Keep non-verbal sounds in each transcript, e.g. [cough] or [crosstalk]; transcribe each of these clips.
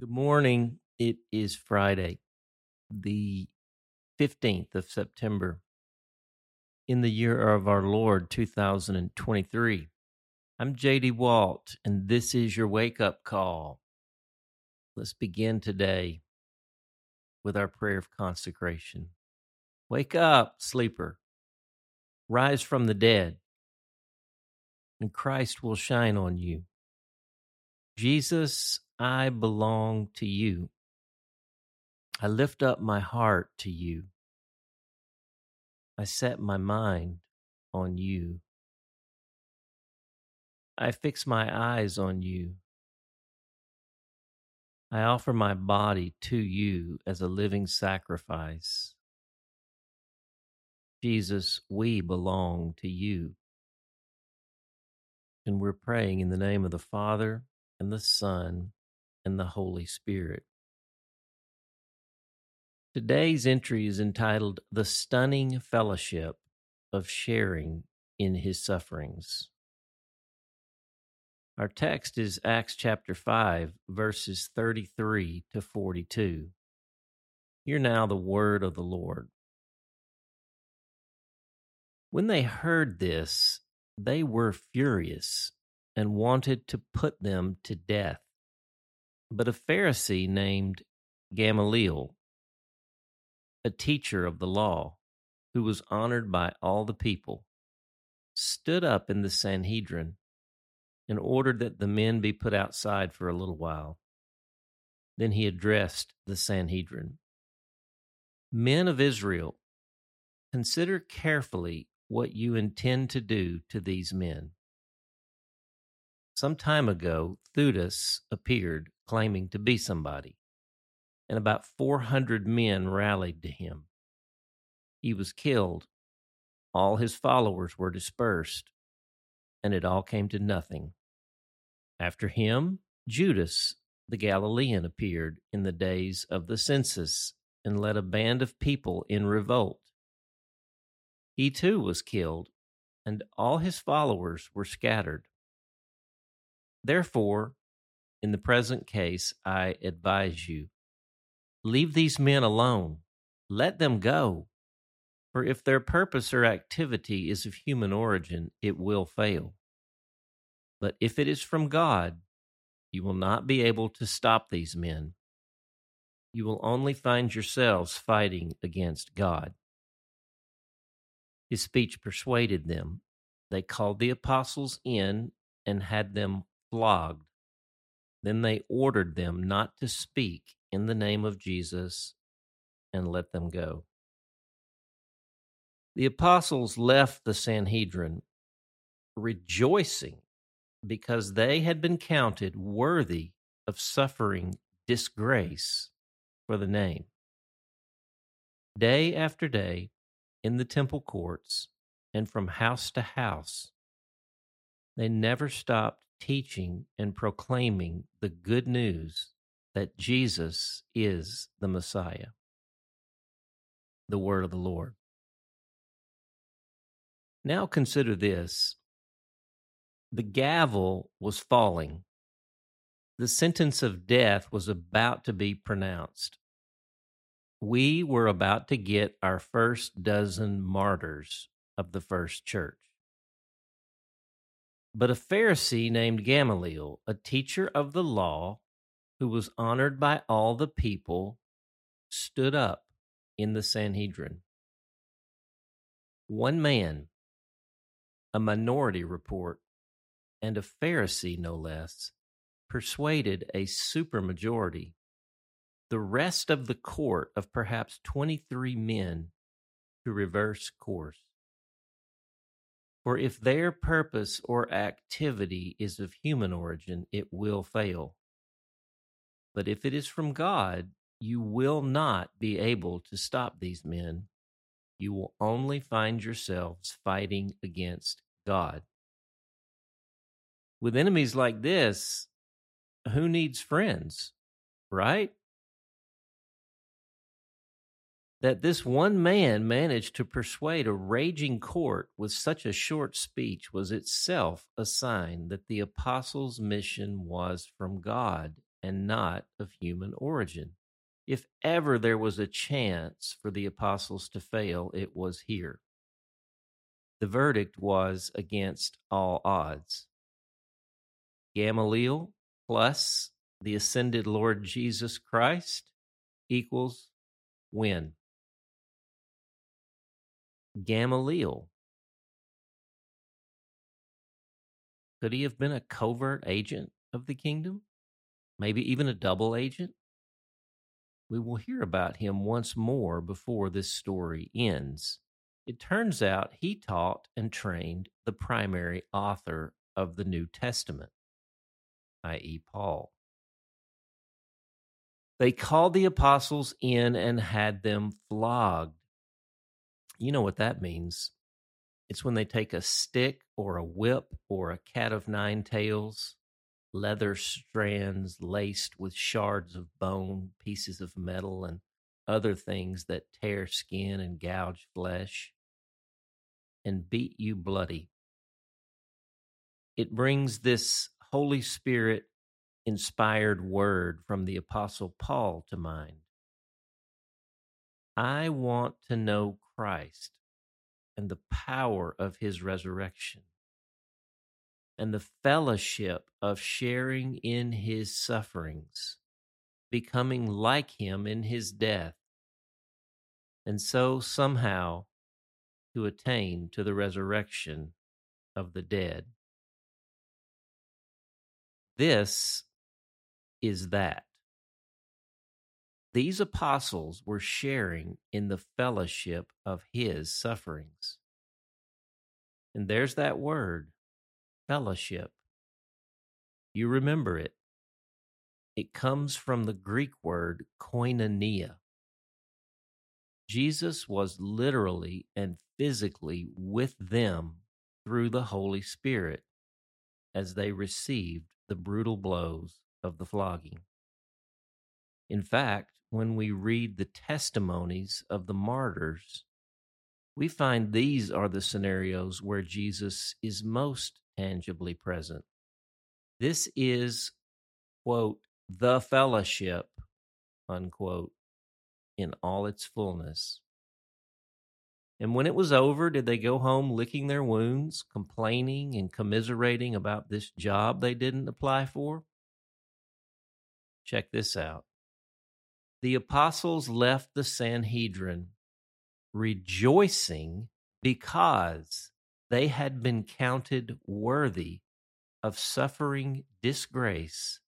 Good morning. It is Friday, the 15th of September, in the year of our Lord 2023. I'm JD Walt, and this is your wake up call. Let's begin today with our prayer of consecration. Wake up, sleeper. Rise from the dead, and Christ will shine on you. Jesus, I belong to you. I lift up my heart to you. I set my mind on you. I fix my eyes on you. I offer my body to you as a living sacrifice. Jesus, we belong to you. And we're praying in the name of the Father and the Son and the Holy Spirit. Today's entry is entitled The Stunning Fellowship of Sharing in His Sufferings. Our text is Acts chapter 5, verses 33 to 42. Hear now the word of the Lord. When they heard this, they were furious and wanted to put them to death. But a Pharisee named Gamaliel, a teacher of the law, who was honored by all the people, stood up in the Sanhedrin and ordered that the men be put outside for a little while. Then he addressed the Sanhedrin Men of Israel, consider carefully what you intend to do to these men. Some time ago, Theudas appeared claiming to be somebody, and about 400 men rallied to him. He was killed, all his followers were dispersed, and it all came to nothing. After him, Judas the Galilean appeared in the days of the census and led a band of people in revolt. He too was killed, and all his followers were scattered. Therefore, in the present case, I advise you leave these men alone, let them go. For if their purpose or activity is of human origin, it will fail. But if it is from God, you will not be able to stop these men. You will only find yourselves fighting against God. His speech persuaded them. They called the apostles in and had them flogged. Then they ordered them not to speak in the name of Jesus and let them go. The apostles left the Sanhedrin rejoicing because they had been counted worthy of suffering disgrace for the name. Day after day, in the temple courts and from house to house, they never stopped teaching and proclaiming the good news that Jesus is the Messiah. The word of the Lord. Now consider this the gavel was falling. The sentence of death was about to be pronounced. We were about to get our first dozen martyrs of the first church. But a Pharisee named Gamaliel, a teacher of the law, who was honored by all the people, stood up in the Sanhedrin. One man, a minority report, and a Pharisee no less, persuaded a supermajority, the rest of the court of perhaps 23 men, to reverse course. For if their purpose or activity is of human origin, it will fail. But if it is from God, you will not be able to stop these men. You will only find yourselves fighting against God. With enemies like this, who needs friends, right? That this one man managed to persuade a raging court with such a short speech was itself a sign that the apostles' mission was from God and not of human origin. If ever there was a chance for the apostles to fail, it was here. The verdict was against all odds. Gamaliel plus the ascended Lord Jesus Christ equals win. Gamaliel. Could he have been a covert agent of the kingdom? Maybe even a double agent? We will hear about him once more before this story ends. It turns out he taught and trained the primary author of the New Testament, i.e., Paul. They called the apostles in and had them flogged. You know what that means. It's when they take a stick or a whip or a cat of nine tails, leather strands laced with shards of bone, pieces of metal, and other things that tear skin and gouge flesh, and beat you bloody. It brings this Holy Spirit inspired word from the Apostle Paul to mind. I want to know Christ and the power of his resurrection and the fellowship of sharing in his sufferings, becoming like him in his death, and so somehow to attain to the resurrection of the dead. This is that. These apostles were sharing in the fellowship of his sufferings. And there's that word, fellowship. You remember it. It comes from the Greek word koinonia. Jesus was literally and physically with them through the Holy Spirit as they received the brutal blows of the flogging. In fact, when we read the testimonies of the martyrs, we find these are the scenarios where Jesus is most tangibly present. This is, quote, the fellowship, unquote, in all its fullness. And when it was over, did they go home licking their wounds, complaining and commiserating about this job they didn't apply for? Check this out. The apostles left the Sanhedrin rejoicing because they had been counted worthy of suffering disgrace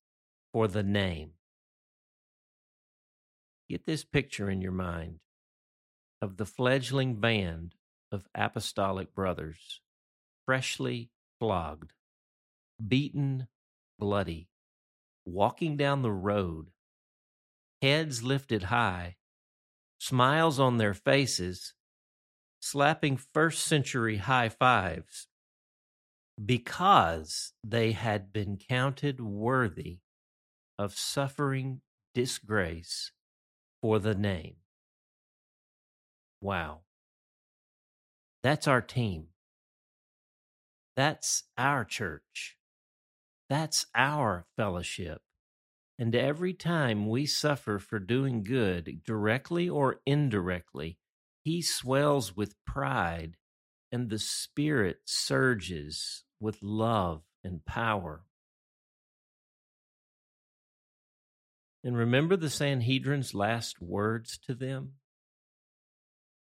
for the name. Get this picture in your mind of the fledgling band of apostolic brothers, freshly flogged, beaten bloody, walking down the road, heads lifted high, smiles on their faces, slapping first century high fives because they had been counted worthy of suffering disgrace for the name. Wow. That's our team. That's our church. That's our fellowship. And every time we suffer for doing good, directly or indirectly, he swells with pride and the spirit surges with love and power. And remember the Sanhedrin's last words to them?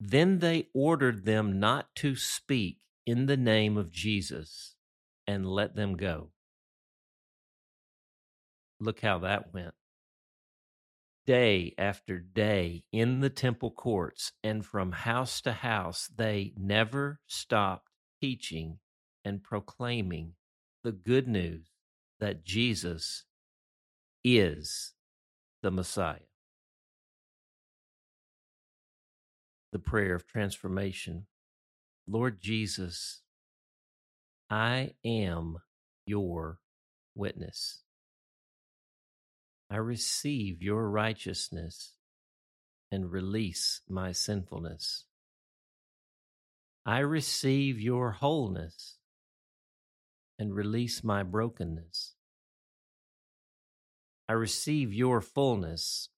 Then they ordered them not to speak in the name of Jesus and let them go. Look how that went. Day after day in the temple courts and from house to house, they never stopped teaching and proclaiming the good news that Jesus is the Messiah. The prayer of transformation. Lord Jesus, I am your witness. I receive your righteousness and release my sinfulness. I receive your wholeness and release my brokenness. I receive your fullness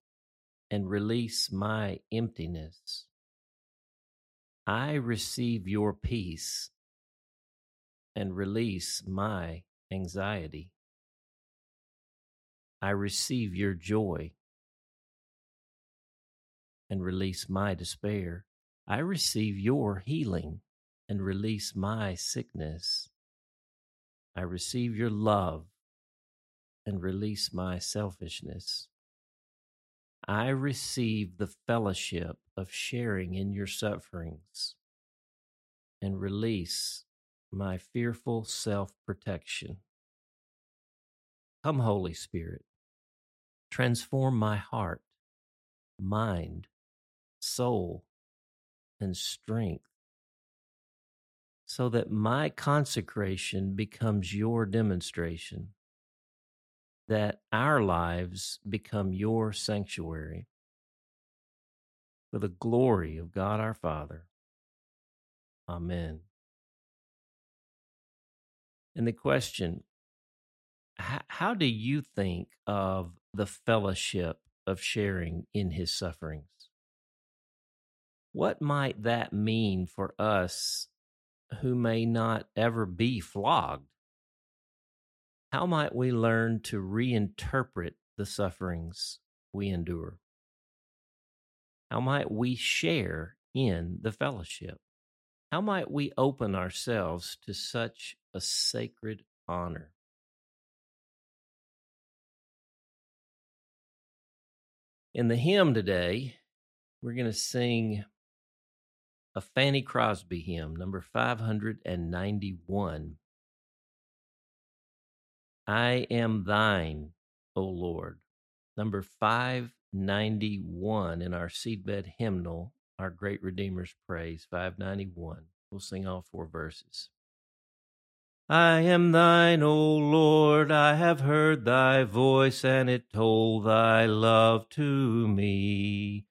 and release my emptiness. I receive your peace and release my anxiety. I receive your joy and release my despair. I receive your healing and release my sickness. I receive your love and release my selfishness. I receive the fellowship of sharing in your sufferings and release my fearful self protection. Come, Holy Spirit, transform my heart, mind, soul, and strength so that my consecration becomes your demonstration that our lives become your sanctuary for the glory of God our Father. Amen. And the question how, do you think of the fellowship of sharing in his sufferings? What might that mean for us who may not ever be flogged? How might we learn to reinterpret the sufferings we endure? How might we share in the fellowship? How might we open ourselves to such a sacred honor? In the hymn today, we're going to sing a Fanny Crosby hymn, number 591. I am thine, O Lord. Number 591 in our seedbed hymnal, our great Redeemer's Praise, 591. We'll sing all four verses. I am thine, O Lord, I have heard thy voice, and it told thy love to me.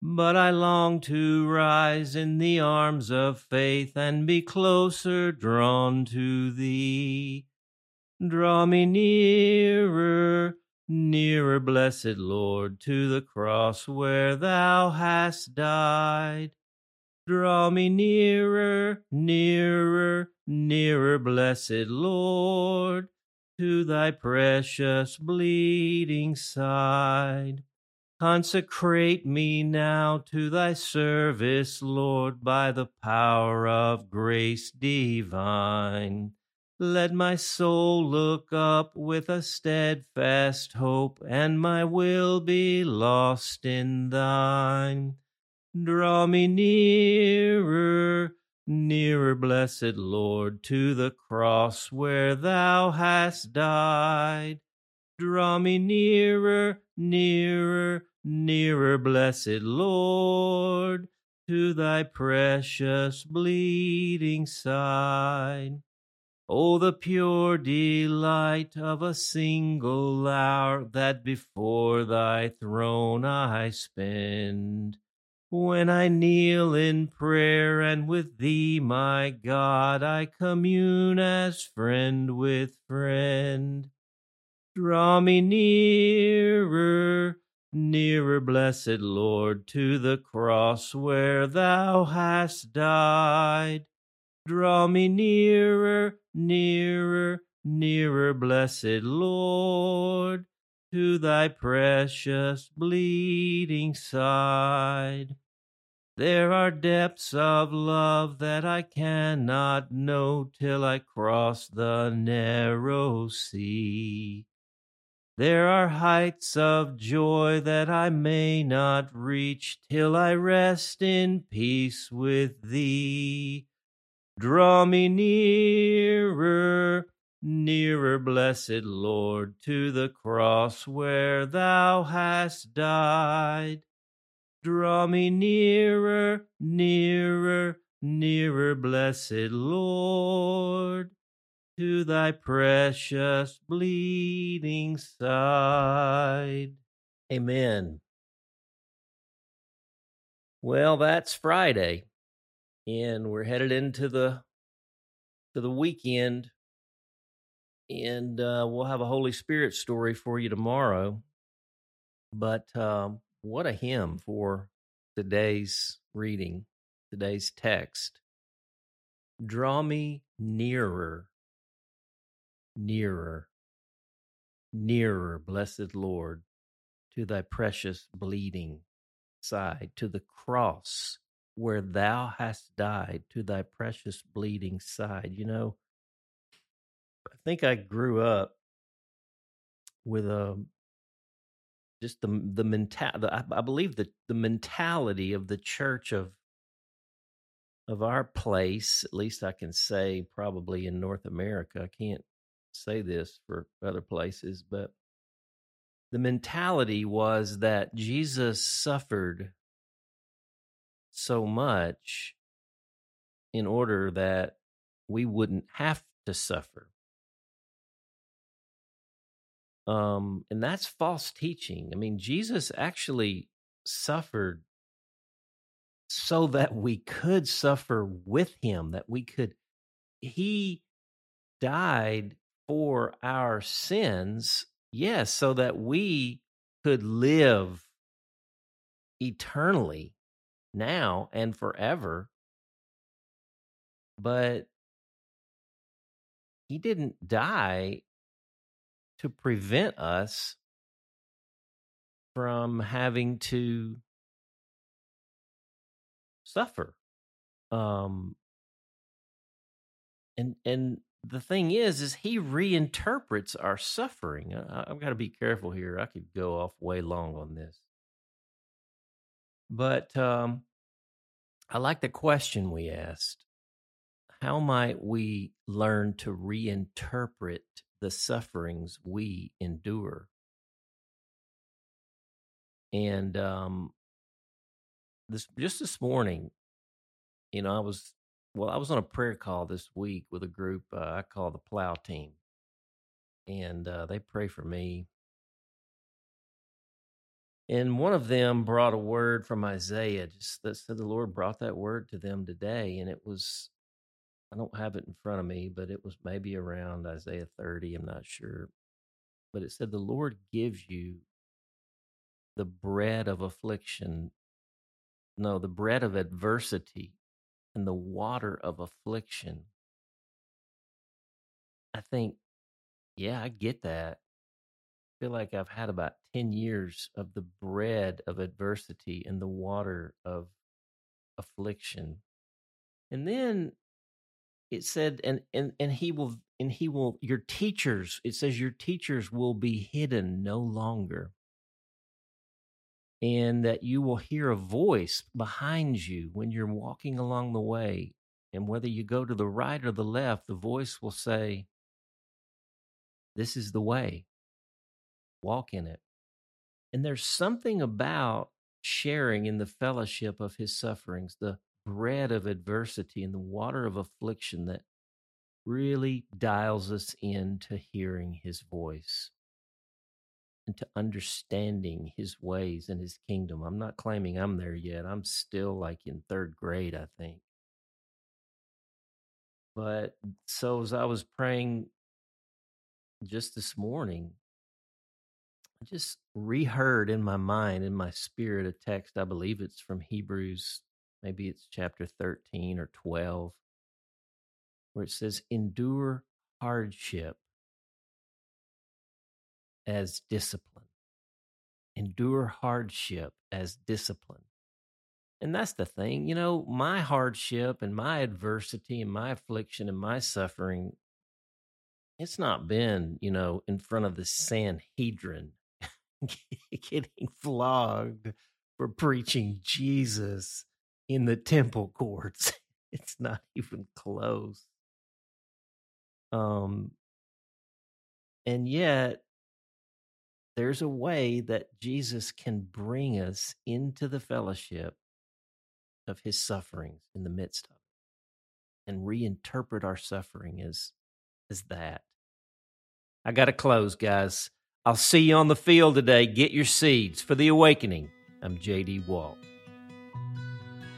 But I long to rise in the arms of faith and be closer drawn to thee. Draw me nearer, nearer, blessed Lord, to the cross where thou hast died. Draw me nearer, nearer, nearer, blessed Lord, to thy precious bleeding side. Consecrate me now to thy service, Lord, by the power of grace divine. Let my soul look up with a steadfast hope, and my will be lost in thine. Draw me nearer, nearer, blessed Lord, to the cross where thou hast died. Draw me nearer, nearer, nearer, blessed Lord, to thy precious bleeding side. Oh, the pure delight of a single hour that before thy throne I spend. When I kneel in prayer and with thee, my God, I commune as friend with friend. Draw me nearer, nearer, blessed Lord, to the cross where thou hast died. Draw me nearer, nearer, nearer, blessed Lord, to thy precious bleeding side. There are depths of love that I cannot know till I cross the narrow sea. There are heights of joy that I may not reach till I rest in peace with thee. Draw me nearer, nearer, blessed Lord, to the cross where thou hast died. Draw me nearer, nearer, nearer, blessed Lord, to thy precious bleeding side. Amen. Well, that's Friday and we're headed into the to the weekend and uh, we'll have a holy spirit story for you tomorrow But um, what a hymn for today's reading, today's text. Draw me nearer, nearer, nearer, blessed Lord, to thy precious bleeding side, to the cross where thou hast died, to thy precious bleeding side. You know, I think I grew up with a um, just the the mental I, I believe that the mentality of the church of of our place at least i can say probably in north america i can't say this for other places but the mentality was that jesus suffered so much in order that we wouldn't have to suffer um, and that's false teaching. I mean, Jesus actually suffered so that we could suffer with him, that we could, he died for our sins, yes, so that we could live eternally now and forever. But he didn't die to prevent us from having to suffer. Um, and and the thing is, is he reinterprets our suffering. I, I've got to be careful here. I could go off way long on this, but um, I like the question we asked. How might we learn to reinterpret the sufferings we endure. And um, this just this morning, you know, I was well, I was on a prayer call this week with a group uh, I call the Plow Team, and uh, they pray for me. And one of them brought a word from Isaiah, just that said the Lord brought that word to them today, and it was I don't have it in front of me, but it was maybe around Isaiah 30. I'm not sure. But it said, The Lord gives you the bread of affliction. No, the bread of adversity and the water of affliction. I think, yeah, I get that. I feel like I've had about 10 years of the bread of adversity and the water of affliction. And then it said and and and he will and he will your teachers it says your teachers will be hidden no longer. And that you will hear a voice behind you when you're walking along the way. And whether you go to the right or the left the voice will say this is the way. Walk in it. And there's something about sharing in the fellowship of his sufferings the bread of adversity and the water of affliction that really dials us in to hearing his voice and to understanding his ways and his kingdom. I'm not claiming I'm there yet. I'm still like in third grade, I think. But so as I was praying just this morning, I just reheard in my mind, in my spirit, a text. I believe it's from Hebrews maybe it's chapter 13 or 12, where it says, endure hardship as discipline. Endure hardship as discipline. And that's the thing, you know, my hardship and my adversity and my affliction and my suffering, it's not been, you know, in front of the Sanhedrin [laughs] getting flogged for preaching Jesus in the temple courts. [laughs] It's not even close. Um, and yet, there's a way that Jesus can bring us into the fellowship of his sufferings in the midst of it and reinterpret our suffering as, as that. I got to close, guys. I'll see you on the field today. Get your seeds for the awakening. I'm JD Walt.